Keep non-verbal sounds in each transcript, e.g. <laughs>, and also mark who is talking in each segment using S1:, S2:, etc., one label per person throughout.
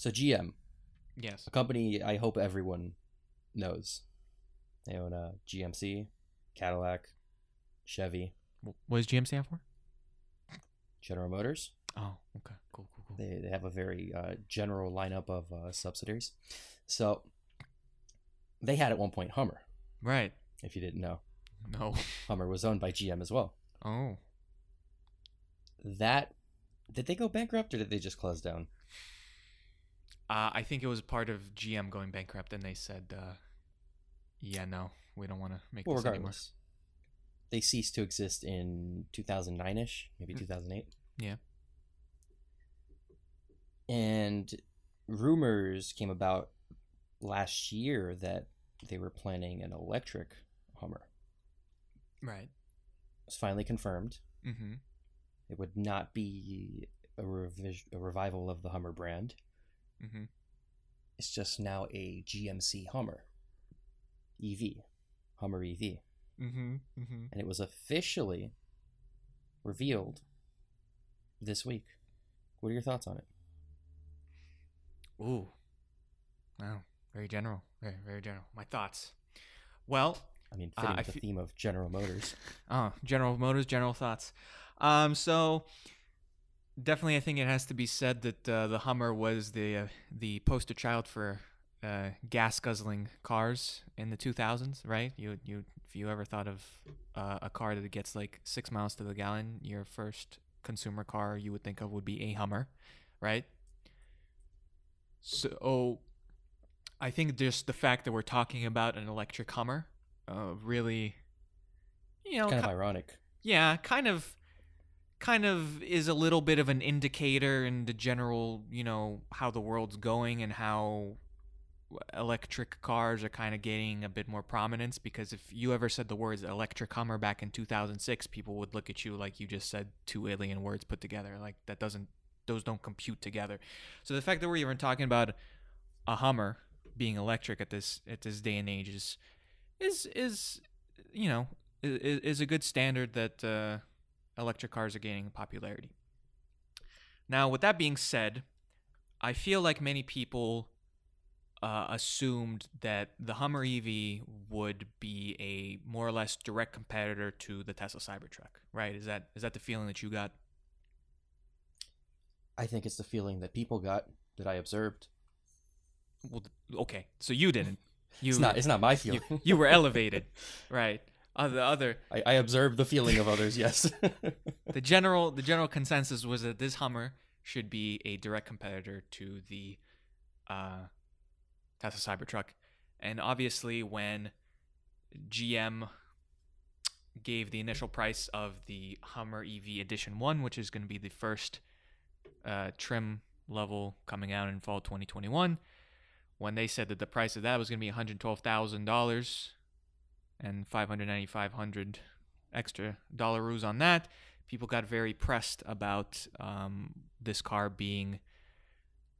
S1: So GM,
S2: Yes.
S1: a company I hope everyone knows. They own uh, GMC, Cadillac, Chevy,
S2: Wh- What does GM stand for?
S1: General Motors.
S2: Oh, okay. Cool, cool, cool.
S1: They, they have a very uh, general lineup of uh, subsidiaries. So they had at one point Hummer,
S2: Right.
S1: if you didn't know.
S2: No.
S1: Hummer was owned by GM as well.
S2: Oh.
S1: That did they go bankrupt or did they just close down?
S2: Uh, I think it was part of GM going bankrupt, and they said, uh, "Yeah, no, we don't want to make
S1: Well,
S2: this
S1: regardless, they ceased to exist in 2009 ish, maybe
S2: Mm.
S1: 2008.
S2: Yeah.
S1: And rumors came about last year that they were planning an electric Hummer.
S2: Right.
S1: It was finally confirmed.
S2: Mm-hmm.
S1: It would not be a, revis- a revival of the Hummer brand.
S2: Mm-hmm.
S1: It's just now a GMC Hummer EV, Hummer EV.
S2: Mm-hmm. Mm-hmm.
S1: and it was officially revealed this week. What are your thoughts on it?
S2: Ooh. Wow. Very general. Very, very general. My thoughts. Well,
S1: I mean,
S2: Uh,
S1: fitting
S2: I
S1: with the
S2: fe-
S1: theme of General Motors.
S2: Oh, <laughs> General Motors, general thoughts. Um, so definitely, I think it has to be said that uh, the Hummer was the uh, the poster child for uh, gas guzzling cars in the 2000s, right? You you if you ever thought of uh, a car that gets like six miles to the gallon, your first consumer car you would think of would be a Hummer, right? So I think just the fact that we're talking about an electric Hummer uh, really, you know,
S1: kind of ironic.
S2: yeah, kind of kind of is a little bit of an indicator in the general, you know, how the world's going and how electric cars are kind of gaining a bit more prominence because if you ever said the words electric hummer back in 2006 people would look at you like you just said two alien words put together like that doesn't those don't compute together. So the fact that we're even talking about a hummer being electric at this at this day and age is is is you know is, is a good standard that uh, electric cars are gaining popularity. Now, with that being said, I feel like many people uh, assumed that the Hummer EV would be a more or less direct competitor to the Tesla Cybertruck. Right? Is that is that the feeling that you got?
S1: I think it's the feeling that people got that I observed.
S2: Well, okay, so you didn't. <laughs> You
S1: It's not. It's not my
S2: you,
S1: feeling.
S2: you were <laughs> elevated, right? Other other
S1: I, I observed the feeling of others. Yes. <laughs>
S2: the general the general consensus was that this Hummer should be a direct competitor to the uh, Tesla Cybertruck, and obviously when GM gave the initial price of the Hummer EV Edition One, which is going to be the first uh, trim level coming out in fall 2021, when they said that the price of that was going to be 112 thousand dollars and 595 extra dollar dollaroos on that. People got very pressed about um, this car being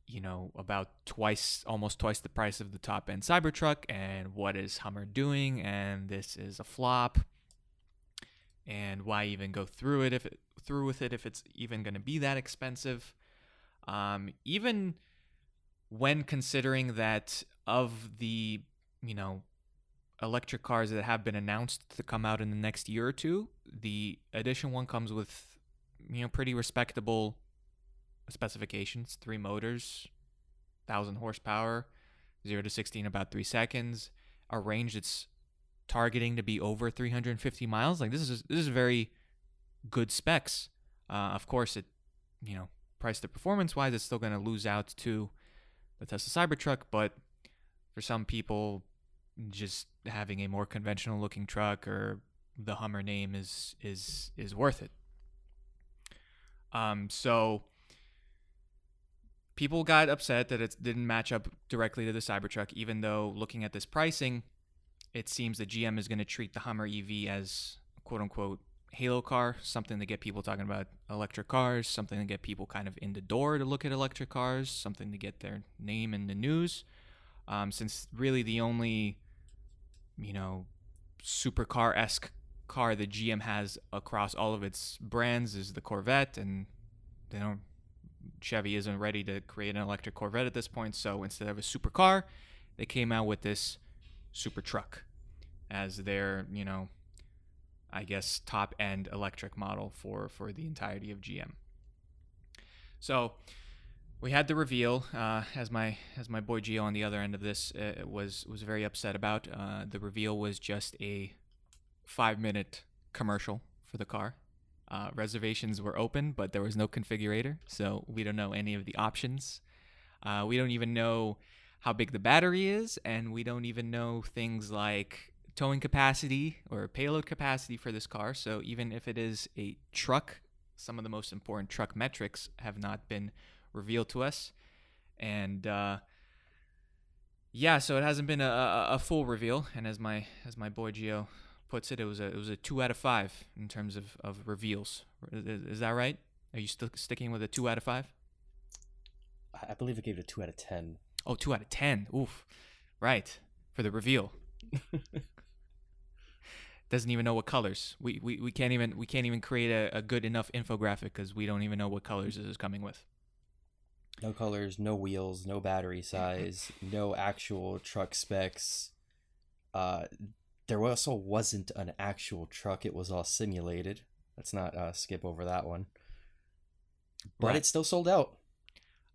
S2: you know about twice almost twice the price of the top end cybertruck and what is hummer doing and this is a flop. And why even go through it if it through with it if it's even going to be that expensive? Um, even when considering that of the you know electric cars that have been announced to come out in the next year or two, the edition one comes with you know pretty respectable specifications: three motors, thousand horsepower, zero to sixty in about three seconds, a range that's targeting to be over 350 miles. Like this is this is very good specs. Uh, of course, it you know price to performance wise, it's still going to lose out to the Tesla Cybertruck, but for some people, just having a more conventional looking truck or the Hummer name is is is worth it. Um, so people got upset that it didn't match up directly to the Cybertruck, even though looking at this pricing, it seems that GM is going to treat the Hummer EV as quote unquote halo car, something to get people talking about electric cars, something to get people kind of in the door to look at electric cars, something to get their name in the news. Um, since really the only, you know, supercar esque car that GM has across all of its brands is the Corvette, and they don't Chevy isn't ready to create an electric Corvette at this point, so instead of a supercar, they came out with this super truck as their, you know, I guess top end electric model for for the entirety of GM. So we had the reveal uh, as my as my boy Gio on the other end of this uh, was was very upset about. Uh, the reveal was just a five minute commercial for the car. Uh, reservations were open, but there was no configurator, so we don't know any of the options. Uh, we don't even know how big the battery is, and we don't even know things like towing capacity or payload capacity for this car. So even if it is a truck, some of the most important truck metrics have not been revealed to us, and uh, yeah, so it hasn't been a, a, full reveal. And as my as my boy Gio puts it, it was a it was a two out of five in terms of of reveals. Is, is that right? Are you still sticking with a two out of five?
S1: I believe it gave it a two out of ten.
S2: Oh, two out of ten. Oof. Right for the reveal. <laughs> Doesn't even know what colors. We, we we can't even we can't even create a, a good enough infographic because we don't even know what colors this is coming with.
S1: No colors, no wheels, no battery <laughs> size, no actual truck specs. Uh, there also wasn't an actual truck; it was all simulated. Let's not uh, skip over that one. But
S2: Right.
S1: it's still sold out.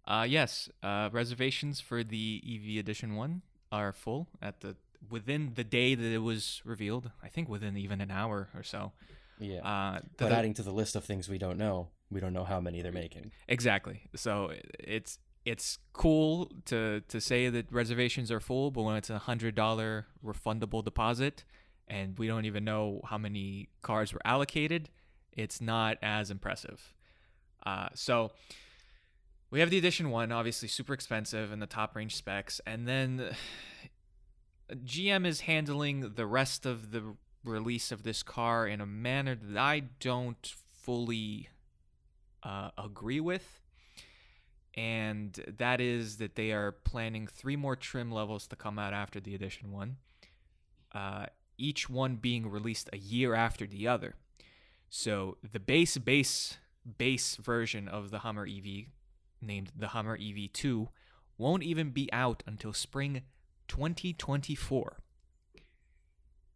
S2: Uh, yes, uh, reservations for the EV Edition One are full at the within the day that it was revealed. I think within even an hour or so.
S1: Yeah.
S2: Uh,
S1: but adding to the list of things we don't know, we don't know how many they're making.
S2: Exactly. So it's it's cool to to say that reservations are full, but when it's a hundred dollar refundable deposit, and we don't even know how many cars were allocated, it's not as impressive. Uh, so we have the edition one, obviously super expensive and the top range specs, and then <sighs> GM is handling the rest of the release of this car in a manner that I don't fully uh, agree with. And that is that they are planning three more trim levels to come out after the edition one, uh, each one being released a year after the other. So the base, base, base version of the Hummer EV, named the Hummer EV2, won't even be out until spring 2024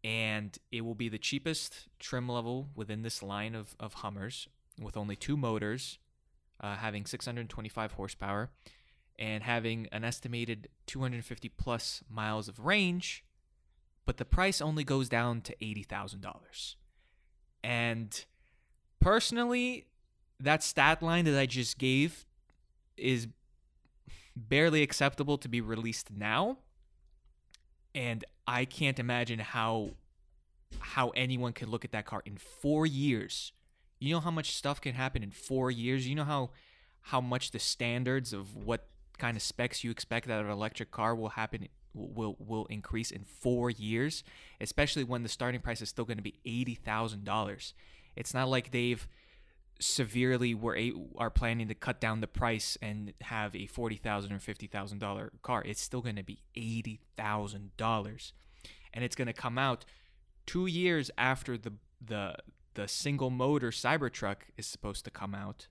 S2: and it will be the cheapest trim level within this line of, of Hummers with only two motors, uh, having 625 horsepower and having an estimated 250 plus miles of range, but the price only goes down to $80,000. And personally, that stat line that I just gave is barely acceptable to be released now and I can't imagine how how anyone could look at that car in four years. You know how much stuff can happen in four years. You know how how much the standards of what kind of specs you expect that an electric car will happen will will increase in four years, especially when the starting price is still going to be eighty thousand dollars. It's not like they've severely were a, are planning to cut down the price and have a forty thousand or fifty thousand dollar car. It's still going to be eighty thousand dollars, and it's going to come out two years after the the the single motor Cybertruck is supposed to come out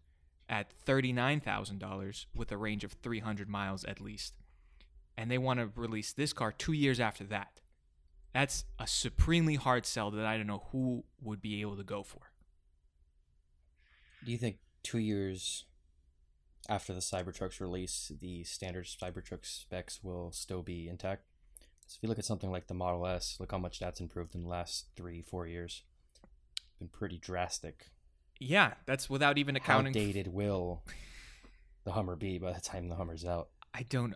S2: at thirty nine thousand dollars with a range of three hundred miles at least, and they want to release this car two years after that. That's a supremely hard sell that I don't know who would be able to go for.
S1: Do you think two years after the Cybertruck's release, the standard Cybertruck specs will still be intact? So if you look at something like the Model S, look how much that's improved in the last three, four years. Been pretty drastic.
S2: Yeah, that's without even accounting.
S1: How dated will the Hummer be by the time the Hummer's out?
S2: I don't.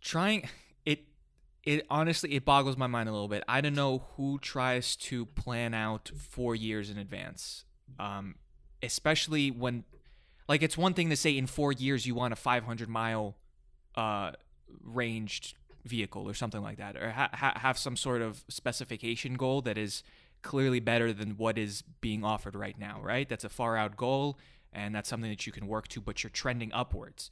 S2: Trying it, it honestly it boggles my mind a little bit. I don't know who tries to plan out four years in advance, um, especially when, like, it's one thing to say in four years you want a 500 mile, uh, ranged vehicle or something like that, or ha- ha- have some sort of specification goal that is clearly better than what is being offered right now. Right? That's a far out goal, and that's something that you can work to, but you're trending upwards.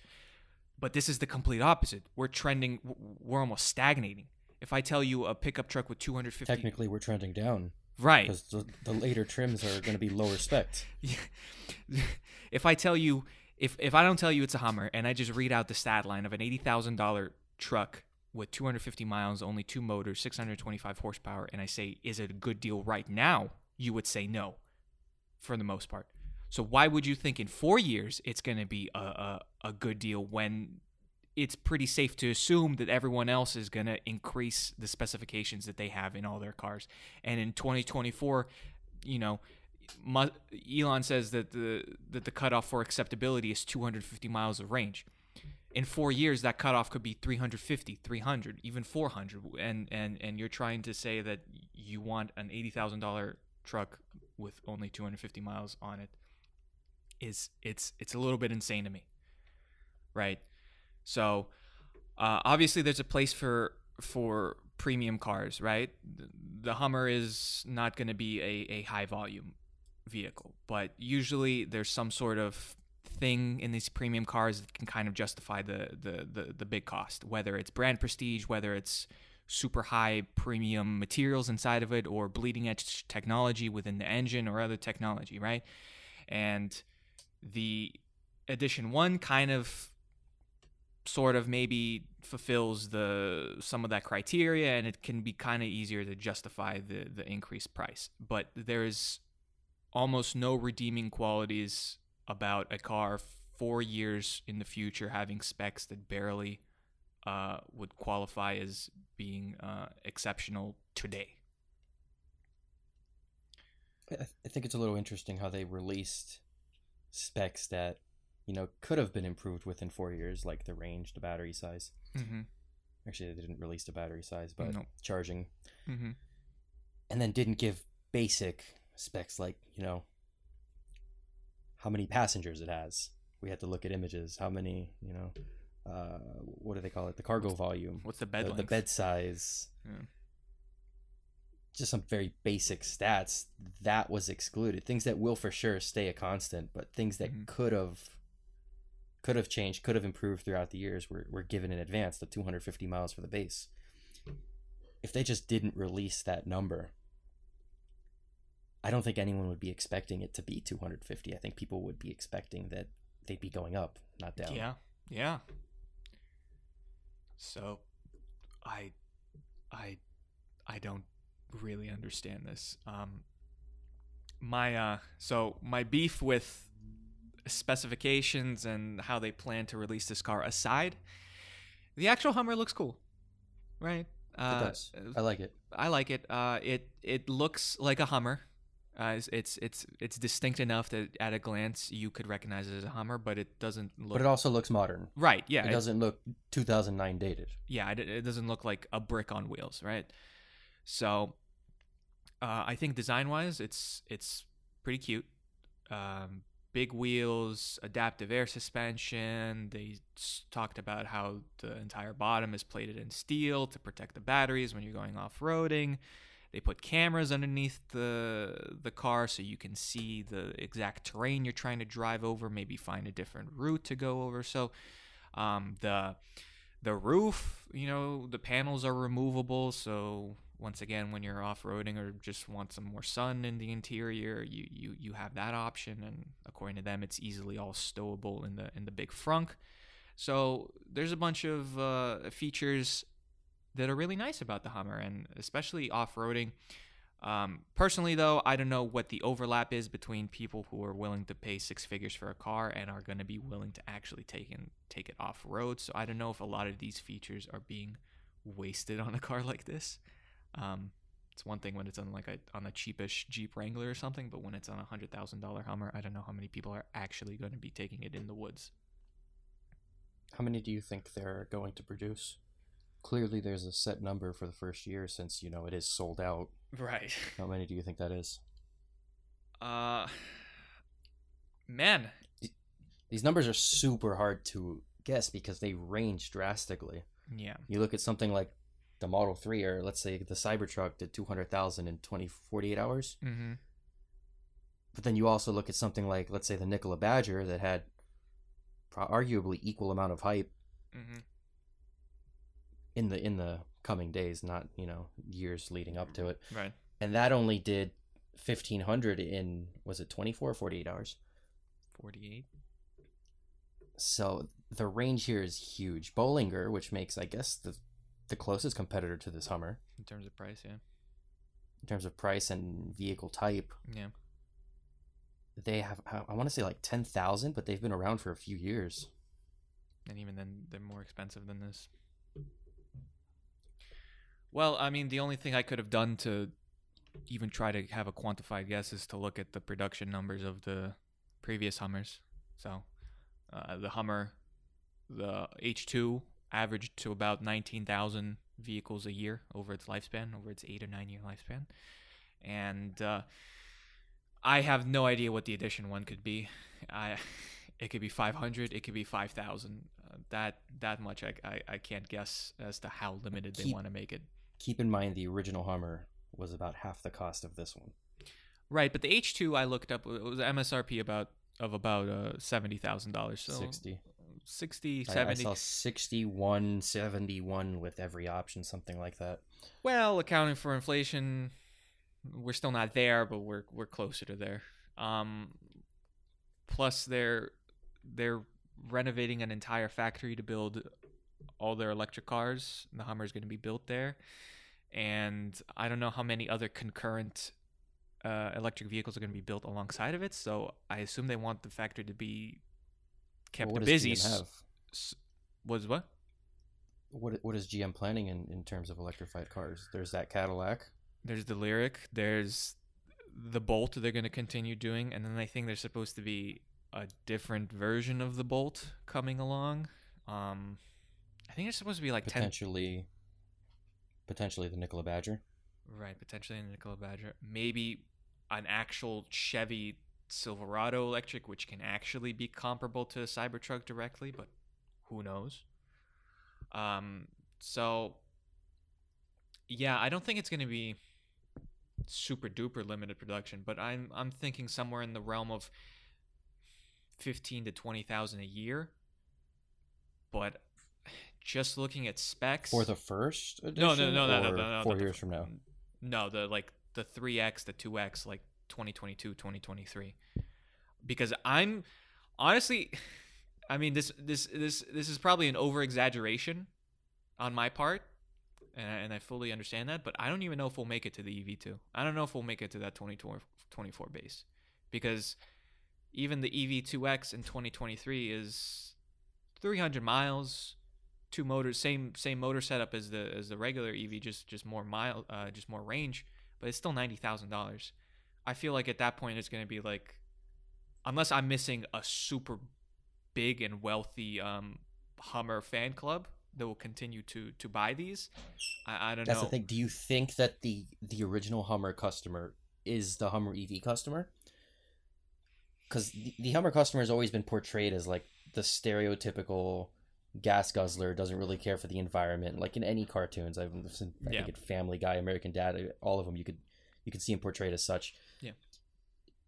S2: But this is the complete opposite. We're trending. We're almost stagnating. If I tell you a pickup truck with 250,
S1: Technically, we're trending down
S2: Right.
S1: because the, the later trims are going to be lower spec. <laughs> <laughs>
S2: if I tell you, if if I don't tell you it's a Hummer, and I just read out the stat line of an eighty thousand dollar truck with two hundred fifty miles, only two motors, six hundred twenty five horsepower, and I say, is it a good deal right now? You would say no, for the most part. So why would you think in four years it's going to be a, a a good deal when it's pretty safe to assume that everyone else is going to increase the specifications that they have in all their cars. And in 2024, you know, Elon says that the that the cutoff for acceptability is 250 miles of range. In 4 years that cutoff could be 350, 300, even 400 and and and you're trying to say that you want an $80,000 truck with only 250 miles on it is it's it's a little bit insane to me. Right? So uh, obviously there's a place for for premium cars, right? The, the Hummer is not going to be a, a high volume vehicle, but usually there's some sort of thing in these premium cars that can kind of justify the the the, the big cost, whether it's brand prestige, whether it's super high premium materials inside of it or bleeding edge technology within the engine or other technology, right? And the edition 1 kind of sort of maybe fulfills the some of that criteria and it can be kind of easier to justify the the increased price but there's almost no redeeming qualities about a car 4 years in the future having specs that barely uh, would qualify as being uh, exceptional today
S1: I, th- I think it's a little interesting how they released specs that you know could have been improved within four years, like the range, the battery size.
S2: mm-hmm.
S1: Actually, they didn't release the battery size, but
S2: Nope.
S1: charging,
S2: Mm-hmm.
S1: and then didn't give basic specs like you know how many passengers it has. We had to look at images. How many, you know, uh, what do they call it? The cargo volume,
S2: what's the bed
S1: the, the bed size.
S2: Yeah.
S1: Just some very basic stats that was excluded. Things that will for sure stay a constant, but things that
S2: Mhm.
S1: could have could have changed, could have improved throughout the years were, were given in advance, the 250 miles for the base. If they just didn't release that number, I don't think anyone would be expecting it to be 250. I think people would be expecting that they'd be going up, not down.
S2: Yeah, yeah. So, I, I, I don't really understand this. Um, my uh, so my beef with specifications and how they plan to release this car aside, the actual Hummer looks cool, right?
S1: It
S2: Uh,
S1: does. I like it.
S2: I like it. Uh, it it looks like a Hummer. Uh, it's, it's it's it's distinct enough that at a glance you could recognize it as a Hummer, but it doesn't look
S1: But it also looks modern.
S2: right. Yeah,
S1: it doesn't look 2009 dated.
S2: yeah, it, it doesn't look like a brick on wheels, right? So, uh, I think design wise, it's it's pretty cute. Um, big wheels, adaptive air suspension. They talked about how the entire bottom is plated in steel to protect the batteries when you're going off roading. They put cameras underneath the the car so you can see the exact terrain you're trying to drive over. Maybe find a different route to go over. So, um, the the roof, you know, the panels are removable. So once again, when you're off roading or just want some more sun in the interior, you, you you have that option. And according to them, it's easily all stowable in the in the big frunk. So there's a bunch of uh, features that are really nice about the Hummer, and especially off roading. Um, personally, though, I don't know what the overlap is between people who are willing to pay six figures for a car and are going to be willing to actually take in, take it off road. So I don't know if a lot of these features are being wasted on a car like this. Um, it's one thing when it's on like a on a cheapish Jeep Wrangler or something, but when it's on a hundred thousand dollar Hummer, I don't know how many people are actually going to be taking it in the woods.
S1: How many do you think they're going to produce? Clearly, there's a set number for the first year since, you know, it is sold out.
S2: Right. <laughs>
S1: How many do you think that is?
S2: Uh, man,
S1: These numbers are super hard to guess because they range drastically.
S2: yeah,
S1: You look at something like the Model 3 or let's say the Cybertruck did 200,000 in 20, 48 hours.
S2: mm-hmm.
S1: But then you also look at something like, let's say, the Nikola Badger that had pro- arguably equal amount of hype
S2: Mm-hmm.
S1: In the in the coming days, not you know years leading up to mm-hmm. it.
S2: right.
S1: and that only did 1500 in was it 24 or 48 hours
S2: 48.
S1: so the range here is huge bollinger which makes i guess the the closest competitor to this hummer
S2: in terms of price, yeah.
S1: in terms of price and vehicle type
S2: Yeah.
S1: they have i want to say like 10000 but they've been around for a few years
S2: And even then, they're more expensive than this. Well, I mean, the only thing I could have done to even try to have a quantified guess is to look at the production numbers of the previous Hummers. So, uh, the Hummer, the H2, averaged to about 19,000 vehicles a year over its lifespan, over its eight or nine year lifespan. And uh, I have no idea what the edition one could be. I. It could be 500. It could be 5,000. Uh, that that much I, I, I can't guess as to how limited they want to make it.
S1: Keep in mind the original hummer was about half the cost of this one
S2: Right, but the H2 I looked up it was MSRP about of about uh seventy thousand dollars. So
S1: 60
S2: 60,
S1: I, I saw 61 71 with every option something like that
S2: Well, accounting for inflation, we're still not there, but we're we're closer to there. Um, plus, they're they're renovating an entire factory to build all their electric cars. The Hummer is going to be built there, and I don't know how many other concurrent uh, electric vehicles are going to be built alongside of it. So I assume they want the factory to be kept
S1: Well, what
S2: busy.
S1: does GM have?
S2: s- Was what?
S1: what what is GM planning in, in terms of electrified cars? There's that Cadillac.
S2: There's the Lyriq. There's the bolt they're going to continue doing, and then I think there's supposed to be a different version of the bolt coming along. Um, I think it's supposed to be like ten.
S1: potentially potentially the Nikola Badger.
S2: Right, potentially a Nikola Badger. Maybe an actual Chevy Silverado electric, which can actually be comparable to a Cybertruck directly, but who knows? Um, so yeah, I don't think it's going to be super duper limited production, but I'm I'm thinking somewhere in the realm of fifteen to twenty thousand a year. But just looking at specs
S1: For the first edition?
S2: no, no, no, no, no, no, no,
S1: Four years from now.
S2: No, the like the 3x, the 2x, like 2022, 2023. Because I'm honestly <laughs> I mean this this this this is probably an over exaggeration on my part. And I, and I fully understand that, but I don't even know if we'll make it to the EV2. I don't know if we'll make it to that 2024 base because even the EV2X in 2023 is 300 miles, two motors, same same motor setup as the as the regular EV, just just more mile, uh, just more range, but it's still ninety thousand dollars. I feel like at that point it's going to be like, unless I'm missing a super big and wealthy um, Hummer fan club that will continue to to buy these. I, I don't
S1: That's
S2: know.
S1: That's the thing. Do you think that the the original Hummer customer is the Hummer EV customer? Because the, the Hummer customer has always been portrayed as like the stereotypical gas guzzler, doesn't really care for the environment. Like in any cartoons, I've seen, I
S2: Yeah.
S1: think in Family Guy, American Dad, all of them, you could you could see him portrayed as such.
S2: Yeah.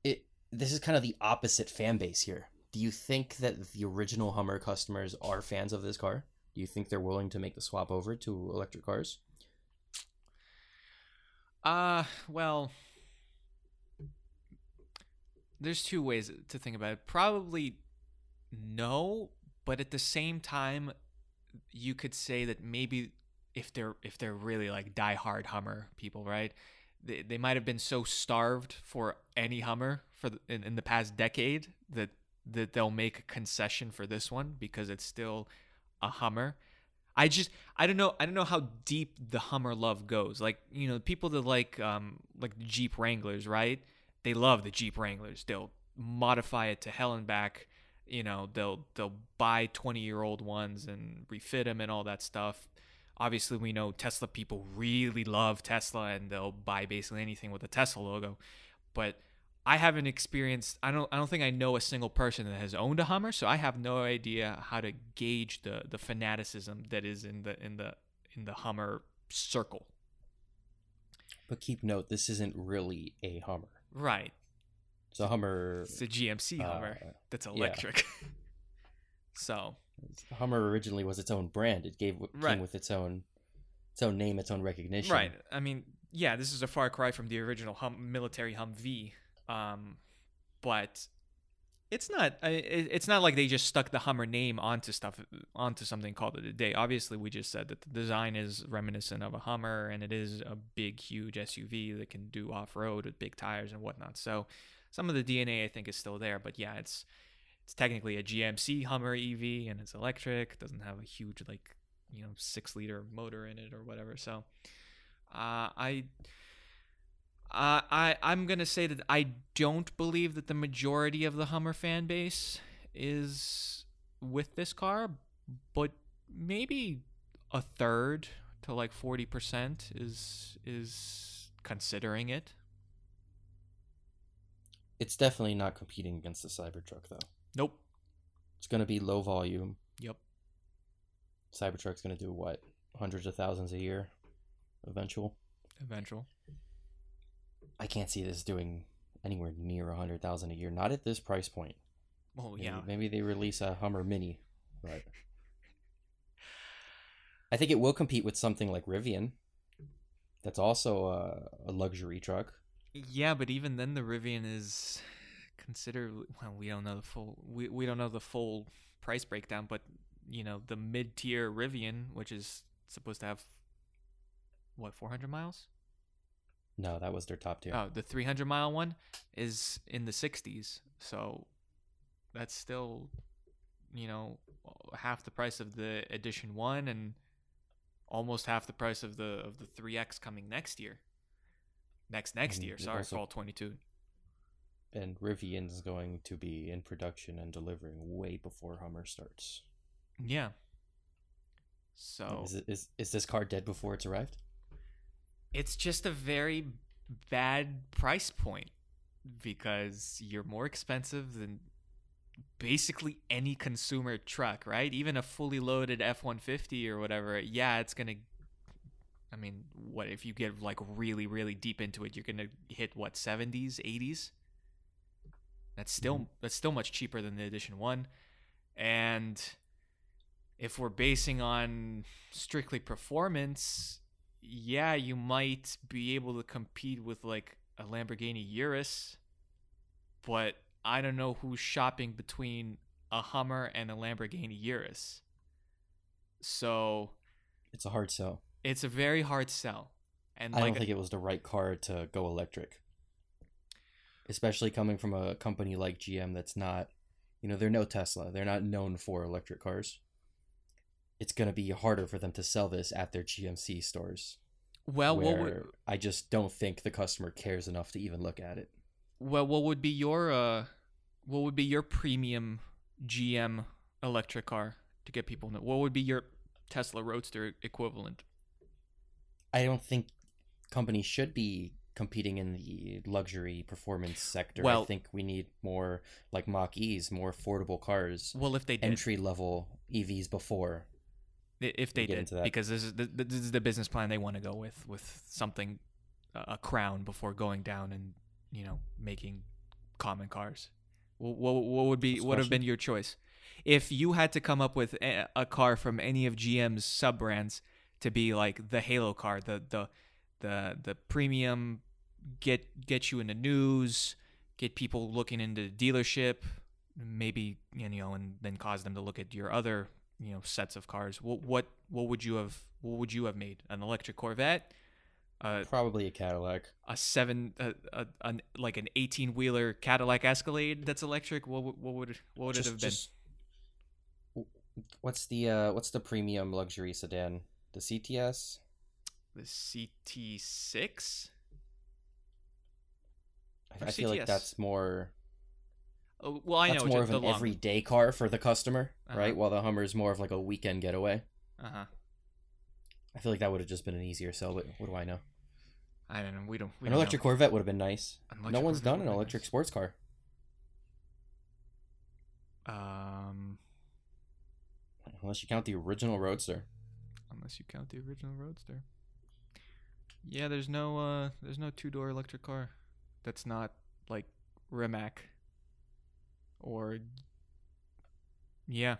S1: It this is kind of the opposite fan base here. Do you think that the original Hummer customers are fans of this car? Do you think they're willing to make the swap over to electric cars?
S2: Uh, well, there's two ways to think about it. Probably no, but at the same time, you could say that maybe if they're if they're really like diehard Hummer people, right? They, they might have been so starved for any Hummer for the, in, in the past decade that that they'll make a concession for this one because it's still a Hummer. I just I don't know I don't know how deep the Hummer love goes. Like you know people that like um like Jeep Wranglers, right? They love the Jeep Wranglers. They'll modify it to hell and back. You know they'll they'll buy twenty year old ones and refit them and all that stuff. Obviously, we know Tesla people really love Tesla and they'll buy basically anything with a Tesla logo. But I haven't experienced. I don't. I don't think I know a single person that has owned a Hummer, so I have no idea how to gauge the the fanaticism that is in the in the in the Hummer circle.
S1: But keep note, this isn't really a Hummer.
S2: Right.
S1: It's a Hummer.
S2: It's a GMC Hummer
S1: uh,
S2: that's
S1: yeah.
S2: electric. <laughs> so
S1: Hummer originally was its own brand. It gave
S2: Right.
S1: came with its own its own name, its own recognition.
S2: right. I mean, yeah, this is a far cry from the original hum, military Humvee, um, but it's not. It's not like they just stuck the Hummer name onto stuff onto something called it a day. Obviously, we just said that the design is reminiscent of a Hummer, and it is a big, huge SUV that can do off road with big tires and whatnot. So some of the DNA I think is still there, but yeah, it's it's technically a GMC Hummer EV and it's electric. Doesn't have a huge like you know six liter motor in it or whatever. So uh, I. Uh, I I'm gonna say that I don't believe that the majority of the Hummer fan base is with this car, but maybe a third to like forty percent is is considering it.
S1: It's definitely not competing against the Cybertruck though.
S2: Nope.
S1: It's gonna be low volume.
S2: Yep.
S1: Cybertruck's gonna do what? Hundreds of thousands a year, eventual.
S2: Eventual.
S1: I can't see this doing anywhere near a hundred thousand a year. Not at this price point.
S2: Oh
S1: Maybe,
S2: yeah.
S1: maybe they release a Hummer Mini, but I think it will compete with something like Rivian. That's also a, a luxury truck.
S2: Yeah, but even then, the Rivian is considered. Well, we don't know the full. We we don't know the full price breakdown, but you know the mid tier Rivian, which is supposed to have what 400 miles.
S1: No, that was their top tier.
S2: Oh, the 300 mile one is in the 60s. So that's still, you know, half the price of the edition one and almost half the price of the of the 3X coming next year. Next next
S1: And
S2: year, sorry,
S1: also-
S2: fall 22.
S1: And Rivian's going to be in production and delivering way before Hummer starts.
S2: Yeah. So
S1: Is, it, is is this car dead before it's arrived?
S2: it's just a very bad price point because you're more expensive than basically any consumer truck, right? Even a fully loaded F150 or whatever. Yeah, it's going to I mean, what if you get like really really deep into it, you're going to hit what 70s, 80s? That's still mm-hmm. that's still much cheaper than the edition 1. And if we're basing on strictly performance, yeah, you might be able to compete with like a Lamborghini Urus, but I don't know who's shopping between a Hummer and a Lamborghini Urus. So
S1: It's a hard sell.
S2: It's a very hard sell. And
S1: I
S2: like
S1: don't think it was the right car to go electric. Especially coming from a company like GM that's not, you know, they're no Tesla. They're not known for electric cars. It's going to be harder for them to sell this at their GMC stores.
S2: well, what would
S1: I just don't think the customer cares enough to even look at it.
S2: well what would be your uh what would be your premium GM electric car to get people? To What would be your Tesla Roadster equivalent?
S1: I don't think companies should be competing in the luxury performance sector.
S2: Well-
S1: I think we need more like Mach E's, more affordable cars,
S2: Well, if they did,
S1: entry level EVs before.
S2: If they did because this is the, this is the business plan they want to go with with something a crown before going down and you know making common cars what, what, what would be
S1: the
S2: would have been your choice if you had to come up with a, a car from any of GM's sub brands to be like the halo car the the the the premium get get you in the news get people looking into the dealership maybe you know and then cause them to look at your other you know sets of cars. What what what would you have what would you have made? An electric corvette? Uh,
S1: Probably a Cadillac.
S2: a seven a, a, an like an 18 wheeler cadillac escalade that's electric? What would what would what would it have been?
S1: what's the uh what's the premium luxury sedan? The CTS?
S2: the ct6
S1: I, I feel like that's more
S2: oh, well i know
S1: that's
S2: it's
S1: more of an
S2: long-
S1: everyday car for the customer,
S2: Uh-huh.
S1: right? While the Hummer is more of like a weekend getaway.
S2: uh-huh
S1: I feel like that would have just been an easier sell, but what do I know?
S2: i don't know we don't we
S1: an
S2: don't
S1: electric
S2: know.
S1: Corvette would have been nice. No one's
S2: Corvette
S1: done an electric
S2: nice.
S1: sports car.
S2: um
S1: Unless you count the original Roadster.
S2: Unless you count the original roadster yeah there's no uh there's no two-door electric car that's not like rimac or yeah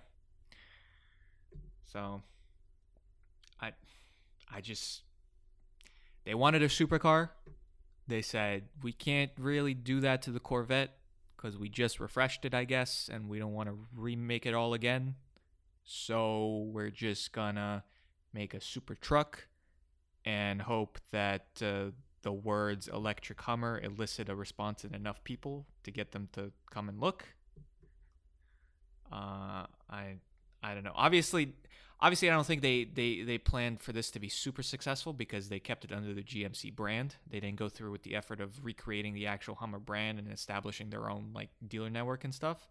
S2: so i i just they wanted a supercar. They said we can't really do that to the Corvette because we just refreshed it, I guess, and we don't want to remake it all again. So we're just gonna make a super truck and hope that uh, the words electric Hummer elicit a response in enough people to get them to come and look. Uh, I I don't know. Obviously, obviously, I don't think they they they planned for this to be super successful because they kept it under the GMC brand. They didn't go through with the effort of recreating the actual Hummer brand and establishing their own like dealer network and stuff.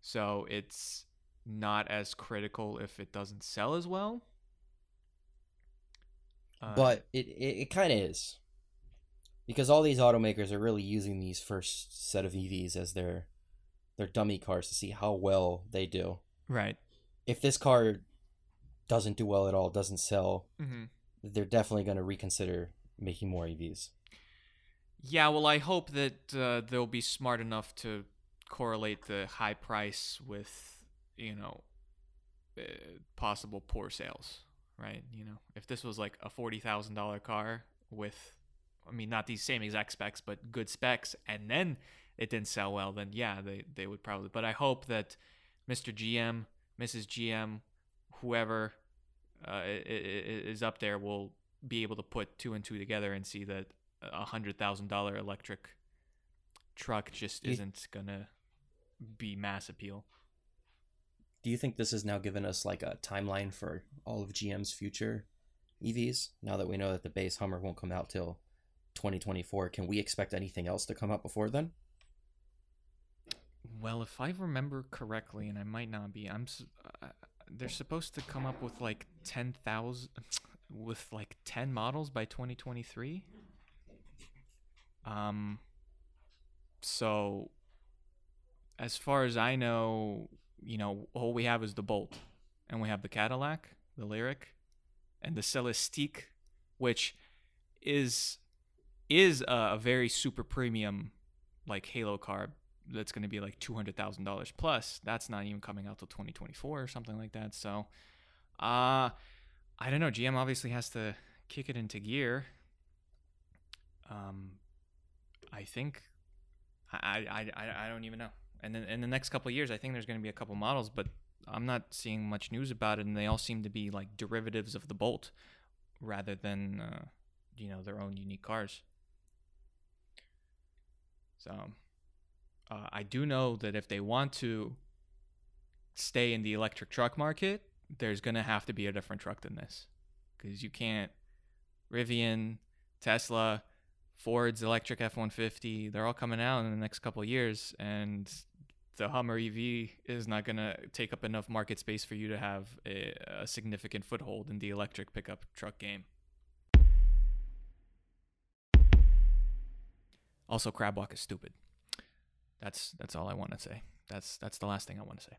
S2: So it's not as critical if it doesn't sell as well.
S1: Uh, but it it, it kind of is because all these automakers are really using these first set of EVs as their their dummy cars to see how well they do.
S2: Right.
S1: If this car doesn't do well at all, doesn't sell,
S2: mm-hmm.
S1: they're definitely going to reconsider making more EVs.
S2: Yeah, well, I hope that uh, they'll be smart enough to correlate the high price with, you know, uh, possible poor sales, right? You know, if this was like a forty thousand dollar car with, I mean, not these same exact specs, but good specs, and then it didn't sell well, then yeah, they they would probably. But I hope that Mr. GM, Mrs. GM, whoever uh, is up there will be able to put two and two together and see that a hundred thousand dollar electric truck just isn't gonna be mass appeal.
S1: Do you think this has now given us like a timeline for all of GM's future EVs? Now that we know that the base Hummer won't come out till 2024, can we expect anything else to come out before then?
S2: Well, if I remember correctly, and I might not be, I'm. Uh, they're supposed to come up with like ten thousand, <laughs> with like ten models by 2023. Um. So, as far as I know, you know, all we have is the Bolt, and we have the Cadillac, the Lyriq, and the Celestiq, which is is a, a very super premium like Halo car that's going to be like two hundred thousand dollars plus. That's not even coming out till twenty twenty four or something like that. So, uh I don't know. GM obviously has to kick it into gear. Um, I think I I I, I don't even know. And then in the next couple years, I think there's going to be a couple models, but I'm not seeing much news about it, and they all seem to be like derivatives of the Bolt rather than uh, you know their own unique cars. So uh, I do know that if they want to stay in the electric truck market, there's going to have to be a different truck than this. Because you can't. Rivian, Tesla, Ford's electric F 150, they're all coming out in the next couple years. And the Hummer EV is not going to take up enough market space for you to have a, a significant foothold in the electric pickup truck game. Also, crab walk is stupid. That's that's all I want to say. That's that's the last thing I want to say.